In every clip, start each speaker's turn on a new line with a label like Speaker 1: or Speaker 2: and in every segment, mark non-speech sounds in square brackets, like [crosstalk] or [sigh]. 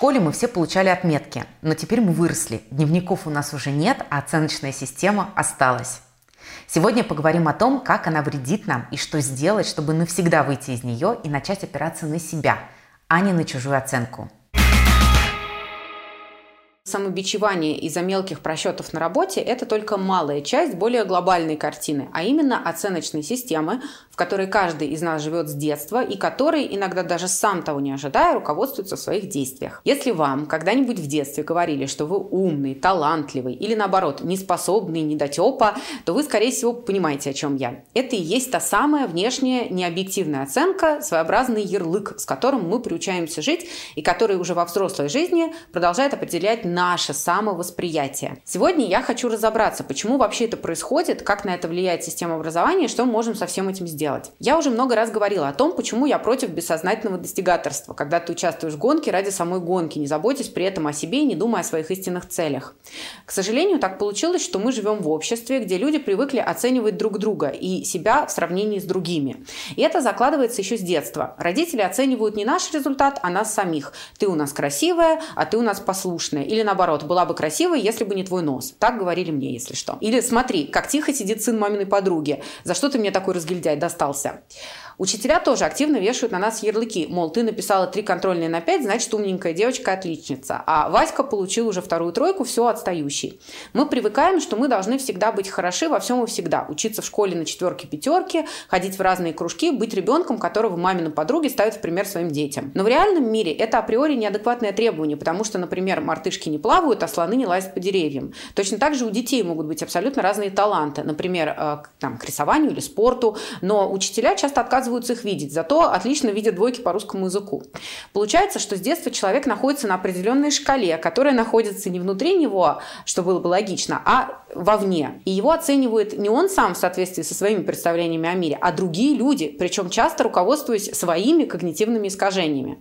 Speaker 1: Школе мы все получали отметки, но теперь мы выросли. Дневников у нас уже нет, а оценочная система осталась. Сегодня поговорим о том, как она вредит нам и что сделать, чтобы навсегда выйти из нее и начать опираться на себя, а не на чужую оценку.
Speaker 2: Самобичевание из-за мелких просчетов на работе – это только малая часть более глобальной картины, а именно оценочной системы, в которой каждый из нас живет с детства и который, иногда даже сам того не ожидая, руководствуется в своих действиях. Если вам когда-нибудь в детстве говорили, что вы умный, талантливый или наоборот неспособный, недотепа, то вы, скорее всего, понимаете, о чем я. Это и есть та самая внешняя необъективная оценка, своеобразный ярлык, с которым мы приучаемся жить и который уже во взрослой жизни продолжает определять наше самовосприятие. Сегодня я хочу разобраться, почему вообще это происходит, как на это влияет система образования и что мы можем со всем этим сделать. Я уже много раз говорила о том, почему я против бессознательного достигаторства, когда ты участвуешь в гонке ради самой гонки, не заботясь при этом о себе и не думая о своих истинных целях. К сожалению, так получилось, что мы живем в обществе, где люди привыкли оценивать друг друга и себя в сравнении с другими. И это закладывается еще с детства. Родители оценивают не наш результат, а нас самих. Ты у нас красивая, а ты у нас послушная. Или или наоборот, была бы красивой, если бы не твой нос. Так говорили мне, если что. Или смотри, как тихо сидит сын маминой подруги. За что ты мне такой разгильдяй достался? Учителя тоже активно вешают на нас ярлыки, мол, ты написала три контрольные на пять, значит, умненькая девочка отличница, а Васька получил уже вторую тройку, все отстающий. Мы привыкаем, что мы должны всегда быть хороши во всем и всегда, учиться в школе на четверке пятерки, ходить в разные кружки, быть ребенком, которого мамину подруги ставят в пример своим детям. Но в реальном мире это априори неадекватное требование, потому что, например, мартышки не плавают, а слоны не лазят по деревьям. Точно так же у детей могут быть абсолютно разные таланты, например, э, там, к рисованию или спорту, но учителя часто отказываются отказываются их видеть, зато отлично видят двойки по русскому языку. Получается, что с детства человек находится на определенной шкале, которая находится не внутри него, что было бы логично, а вовне. И его оценивает не он сам в соответствии со своими представлениями о мире, а другие люди, причем часто руководствуясь своими когнитивными искажениями.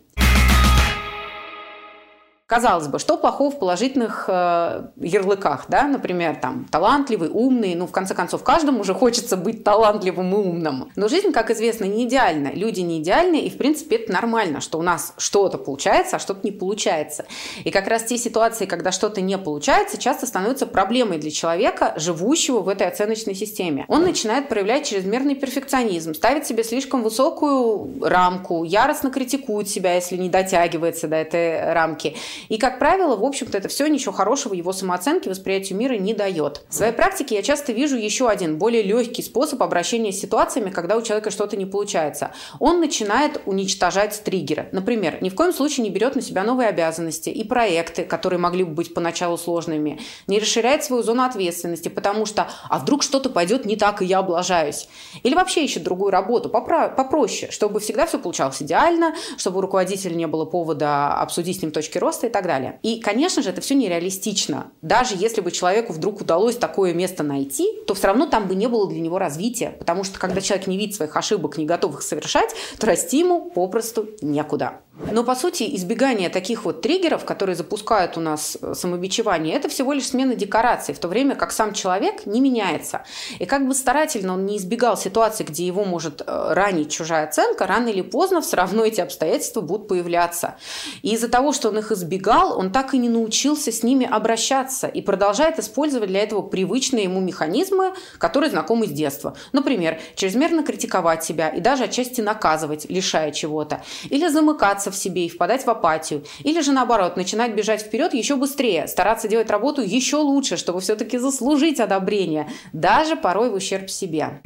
Speaker 2: Казалось бы, что плохого в положительных э, ярлыках, да, например, там, талантливый, умный, ну, в конце концов, каждому уже хочется быть талантливым и умным. Но жизнь, как известно, не идеальна, люди не идеальны, и, в принципе, это нормально, что у нас что-то получается, а что-то не получается. И как раз те ситуации, когда что-то не получается, часто становятся проблемой для человека, живущего в этой оценочной системе. Он начинает проявлять чрезмерный перфекционизм, ставит себе слишком высокую рамку, яростно критикует себя, если не дотягивается до этой рамки, и, как правило, в общем-то, это все ничего хорошего его самооценке, восприятию мира не дает. В своей практике я часто вижу еще один, более легкий способ обращения с ситуациями, когда у человека что-то не получается. Он начинает уничтожать триггеры. Например, ни в коем случае не берет на себя новые обязанности и проекты, которые могли бы быть поначалу сложными, не расширяет свою зону ответственности, потому что а вдруг что-то пойдет не так, и я облажаюсь. Или вообще ищет другую работу, попроще, чтобы всегда все получалось идеально, чтобы у руководителя не было повода обсудить с ним точки роста и так далее. И, конечно же, это все нереалистично. Даже если бы человеку вдруг удалось такое место найти, то все равно там бы не было для него развития, потому что когда человек не видит своих ошибок, не готов их совершать, то расти ему попросту некуда. Но, по сути, избегание таких вот триггеров, которые запускают у нас э, самобичевание, это всего лишь смена декораций, в то время как сам человек не меняется. И как бы старательно он не избегал ситуации, где его может э, ранить чужая оценка, рано или поздно все равно эти обстоятельства будут появляться. И из-за того, что он их избегал, он так и не научился с ними обращаться и продолжает использовать для этого привычные ему механизмы, которые знакомы с детства. Например, чрезмерно критиковать себя и даже отчасти наказывать, лишая чего-то. Или замыкаться в себе и впадать в апатию. Или же наоборот, начинать бежать вперед еще быстрее, стараться делать работу еще лучше, чтобы все-таки заслужить одобрение, даже порой в ущерб себе.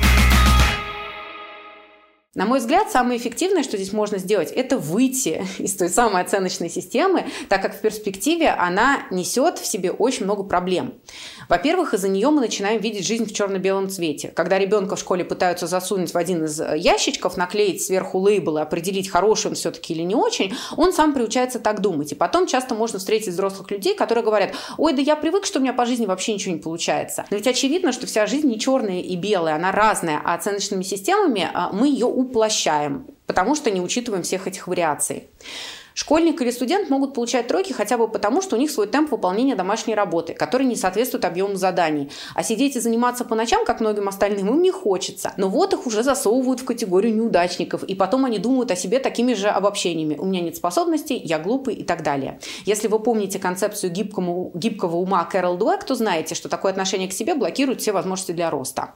Speaker 2: На мой взгляд, самое эффективное, что здесь можно сделать, это выйти [laughs] из той самой оценочной системы, так как в перспективе она несет в себе очень много проблем. Во-первых, из-за нее мы начинаем видеть жизнь в черно-белом цвете. Когда ребенка в школе пытаются засунуть в один из ящичков, наклеить сверху лейбл и определить, хороший он все-таки или не очень, он сам приучается так думать. И потом часто можно встретить взрослых людей, которые говорят, ой, да я привык, что у меня по жизни вообще ничего не получается. Но ведь очевидно, что вся жизнь не черная и белая, она разная, а оценочными системами а, мы ее уплощаем, потому что не учитываем всех этих вариаций. Школьник или студент могут получать тройки хотя бы потому, что у них свой темп выполнения домашней работы, который не соответствует объему заданий. А сидеть и заниматься по ночам, как многим остальным, им не хочется. Но вот их уже засовывают в категорию неудачников, и потом они думают о себе такими же обобщениями. У меня нет способностей, я глупый и так далее. Если вы помните концепцию гибкому, гибкого ума Кэрол Дуэк, то знаете, что такое отношение к себе блокирует все возможности для роста.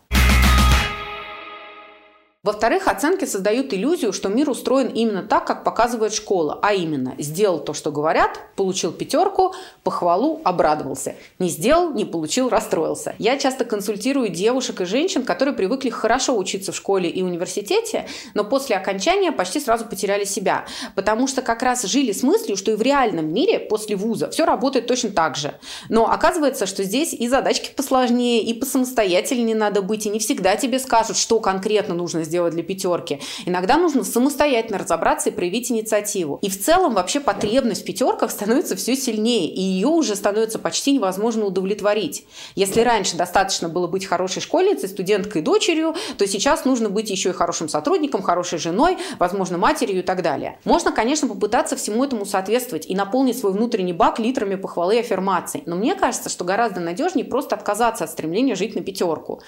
Speaker 2: Во-вторых, оценки создают иллюзию, что мир устроен именно так, как показывает школа, а именно сделал то, что говорят, получил пятерку, похвалу, обрадовался. Не сделал, не получил, расстроился. Я часто консультирую девушек и женщин, которые привыкли хорошо учиться в школе и университете, но после окончания почти сразу потеряли себя, потому что как раз жили с мыслью, что и в реальном мире после вуза все работает точно так же. Но оказывается, что здесь и задачки посложнее, и посамостоятельнее надо быть, и не всегда тебе скажут, что конкретно нужно сделать сделать для пятерки. Иногда нужно самостоятельно разобраться и проявить инициативу. И в целом вообще потребность в пятерках становится все сильнее, и ее уже становится почти невозможно удовлетворить. Если раньше достаточно было быть хорошей школьницей, студенткой, дочерью, то сейчас нужно быть еще и хорошим сотрудником, хорошей женой, возможно, матерью и так далее. Можно, конечно, попытаться всему этому соответствовать и наполнить свой внутренний бак литрами похвалы и аффирмаций. Но мне кажется, что гораздо надежнее просто отказаться от стремления жить на пятерку.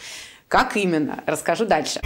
Speaker 2: Как именно? Расскажу дальше.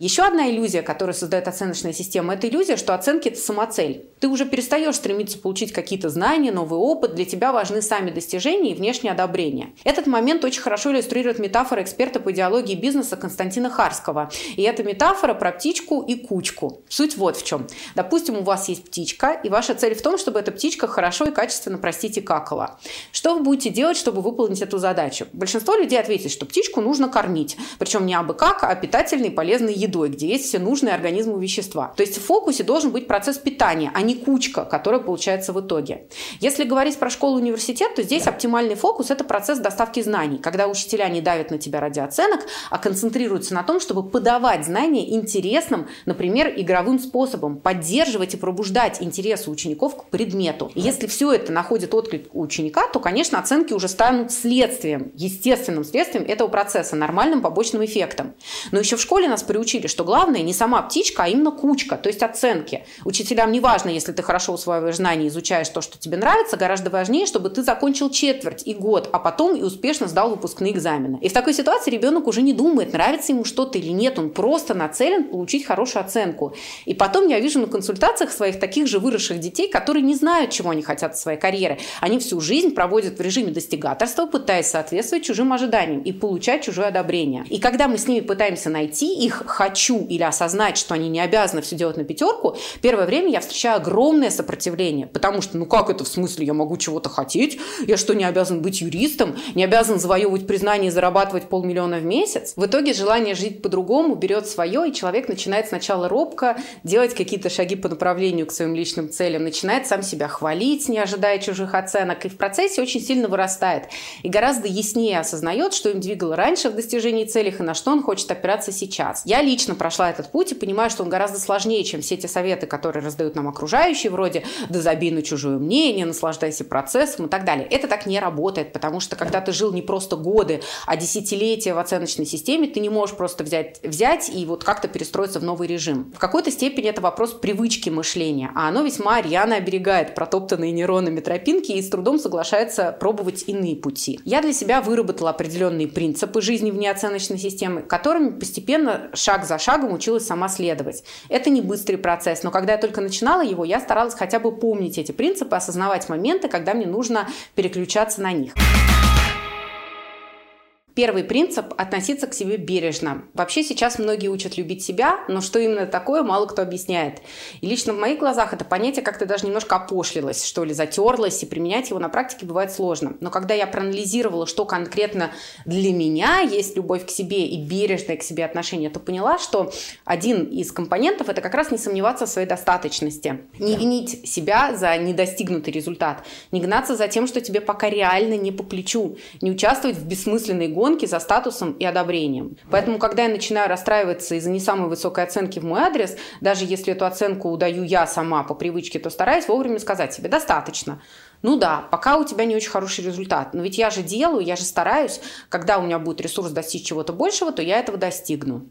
Speaker 2: Еще одна иллюзия, которую создает оценочная система, это иллюзия, что оценки – это самоцель. Ты уже перестаешь стремиться получить какие-то знания, новый опыт, для тебя важны сами достижения и внешнее одобрение. Этот момент очень хорошо иллюстрирует метафора эксперта по идеологии бизнеса Константина Харского. И эта метафора про птичку и кучку. Суть вот в чем. Допустим, у вас есть птичка, и ваша цель в том, чтобы эта птичка хорошо и качественно, простите, какала. Что вы будете делать, чтобы выполнить эту задачу? Большинство людей ответит, что птичку нужно кормить. Причем не абы как, а питательной и полезной едой, где есть все нужные организму вещества. То есть в фокусе должен быть процесс питания, а не кучка, которая получается в итоге. Если говорить про школу-университет, то здесь оптимальный фокус – это процесс доставки знаний, когда учителя не давят на тебя ради оценок, а концентрируются на том, чтобы подавать знания интересным, например, игровым способом, поддерживать и пробуждать интересы учеников к предмету. И если все это находит отклик у ученика, то, конечно, оценки уже станут следствием, естественным следствием этого процесса, нормальным побочным эффектом. Но еще в школе нас приучили учили, что главное не сама птичка, а именно кучка, то есть оценки. Учителям не важно, если ты хорошо усваиваешь знания, изучаешь то, что тебе нравится, гораздо важнее, чтобы ты закончил четверть и год, а потом и успешно сдал выпускные экзамены. И в такой ситуации ребенок уже не думает, нравится ему что-то или нет, он просто нацелен получить хорошую оценку. И потом я вижу на консультациях своих таких же выросших детей, которые не знают, чего они хотят в своей карьере. Они всю жизнь проводят в режиме достигаторства, пытаясь соответствовать чужим ожиданиям и получать чужое одобрение. И когда мы с ними пытаемся найти их хочу или осознать, что они не обязаны все делать на пятерку, первое время я встречаю огромное сопротивление, потому что, ну как это в смысле, я могу чего-то хотеть, я что, не обязан быть юристом, не обязан завоевывать признание и зарабатывать полмиллиона в месяц? В итоге желание жить по-другому берет свое, и человек начинает сначала робко делать какие-то шаги по направлению к своим личным целям, начинает сам себя хвалить, не ожидая чужих оценок, и в процессе очень сильно вырастает. И гораздо яснее осознает, что им двигало раньше в достижении целей и на что он хочет опираться сейчас. Я лично прошла этот путь и понимаю, что он гораздо сложнее, чем все эти советы, которые раздают нам окружающие, вроде «да забей на чужое мнение», «наслаждайся процессом» и так далее. Это так не работает, потому что когда ты жил не просто годы, а десятилетия в оценочной системе, ты не можешь просто взять, взять и вот как-то перестроиться в новый режим. В какой-то степени это вопрос привычки мышления, а оно весьма рьяно оберегает протоптанные нейронами тропинки и с трудом соглашается пробовать иные пути. Я для себя выработала определенные принципы жизни вне оценочной системы, которыми постепенно шаг за шагом училась сама следовать. Это не быстрый процесс, но когда я только начинала его, я старалась хотя бы помнить эти принципы, осознавать моменты, когда мне нужно переключаться на них. Первый принцип – относиться к себе бережно. Вообще сейчас многие учат любить себя, но что именно такое, мало кто объясняет. И лично в моих глазах это понятие как-то даже немножко опошлилось, что ли, затерлось, и применять его на практике бывает сложно. Но когда я проанализировала, что конкретно для меня есть любовь к себе и бережное к себе отношение, то поняла, что один из компонентов – это как раз не сомневаться в своей достаточности. Не винить себя за недостигнутый результат, не гнаться за тем, что тебе пока реально не по плечу, не участвовать в бессмысленной гонке, гонки за статусом и одобрением. Поэтому, когда я начинаю расстраиваться из-за не самой высокой оценки в мой адрес, даже если эту оценку удаю я сама по привычке, то стараюсь вовремя сказать себе «достаточно». Ну да, пока у тебя не очень хороший результат, но ведь я же делаю, я же стараюсь, когда у меня будет ресурс достичь чего-то большего, то я этого достигну.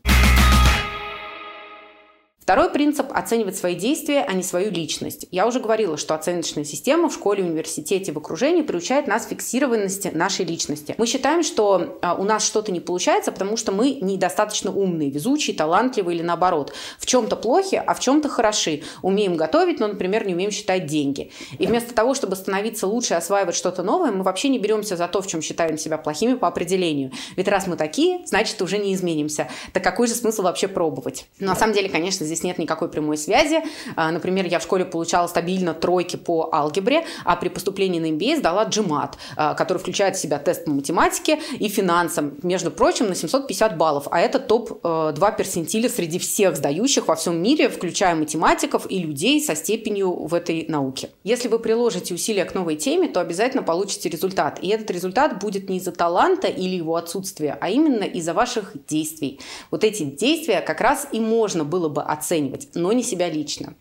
Speaker 2: Второй принцип – оценивать свои действия, а не свою личность. Я уже говорила, что оценочная система в школе, университете, в окружении приучает нас к фиксированности нашей личности. Мы считаем, что а, у нас что-то не получается, потому что мы недостаточно умные, везучие, талантливые или наоборот. В чем-то плохи, а в чем-то хороши. Умеем готовить, но, например, не умеем считать деньги. И вместо того, чтобы становиться лучше и осваивать что-то новое, мы вообще не беремся за то, в чем считаем себя плохими по определению. Ведь раз мы такие, значит, уже не изменимся. Так какой же смысл вообще пробовать? Но на самом деле, конечно, здесь нет никакой прямой связи. А, например, я в школе получала стабильно тройки по алгебре, а при поступлении на MBA сдала GMAT, а, который включает в себя тест по математике и финансам, между прочим, на 750 баллов. А это топ-2 э, персентиля среди всех сдающих во всем мире, включая математиков и людей со степенью в этой науке. Если вы приложите усилия к новой теме, то обязательно получите результат. И этот результат будет не из-за таланта или его отсутствия, а именно из-за ваших действий. Вот эти действия как раз и можно было бы оценивать, но не себя лично.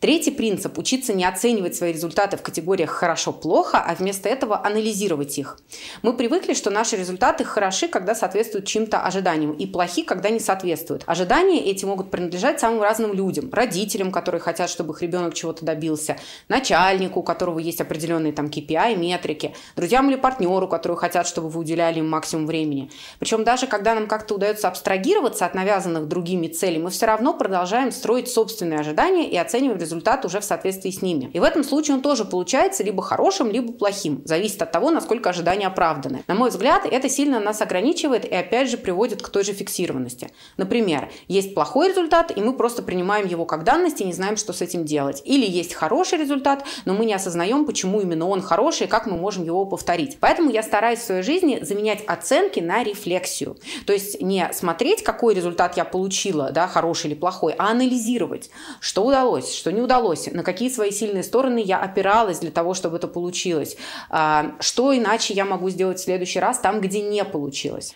Speaker 2: Третий принцип – учиться не оценивать свои результаты в категориях «хорошо-плохо», а вместо этого анализировать их. Мы привыкли, что наши результаты хороши, когда соответствуют чьим-то ожиданиям, и плохи, когда не соответствуют. Ожидания эти могут принадлежать самым разным людям. Родителям, которые хотят, чтобы их ребенок чего-то добился, начальнику, у которого есть определенные там KPI, метрики, друзьям или партнеру, которые хотят, чтобы вы уделяли им максимум времени. Причем даже когда нам как-то удается абстрагироваться от навязанных другими целей, мы все равно продолжаем строить собственные ожидания и оценивать результат уже в соответствии с ними. И в этом случае он тоже получается либо хорошим, либо плохим. Зависит от того, насколько ожидания оправданы. На мой взгляд, это сильно нас ограничивает и опять же приводит к той же фиксированности. Например, есть плохой результат, и мы просто принимаем его как данность и не знаем, что с этим делать. Или есть хороший результат, но мы не осознаем, почему именно он хороший и как мы можем его повторить. Поэтому я стараюсь в своей жизни заменять оценки на рефлексию. То есть не смотреть, какой результат я получила, да, хороший или плохой, а анализировать, что удалось, что не не удалось, на какие свои сильные стороны я опиралась для того, чтобы это получилось, а, что иначе я могу сделать в следующий раз там, где не получилось.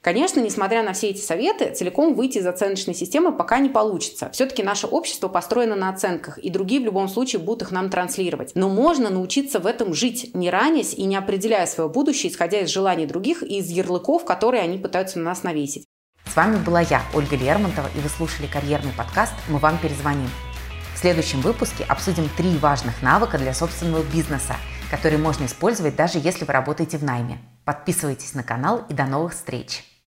Speaker 2: Конечно, несмотря на все эти советы, целиком выйти из оценочной системы пока не получится. Все-таки наше общество построено на оценках, и другие в любом случае будут их нам транслировать. Но можно научиться в этом жить, не ранясь и не определяя свое будущее, исходя из желаний других и из ярлыков, которые они пытаются на нас навесить.
Speaker 1: Вами была я, Ольга Лермонтова, и вы слушали карьерный подкаст «Мы вам перезвоним». В следующем выпуске обсудим три важных навыка для собственного бизнеса, которые можно использовать даже если вы работаете в найме. Подписывайтесь на канал и до новых встреч!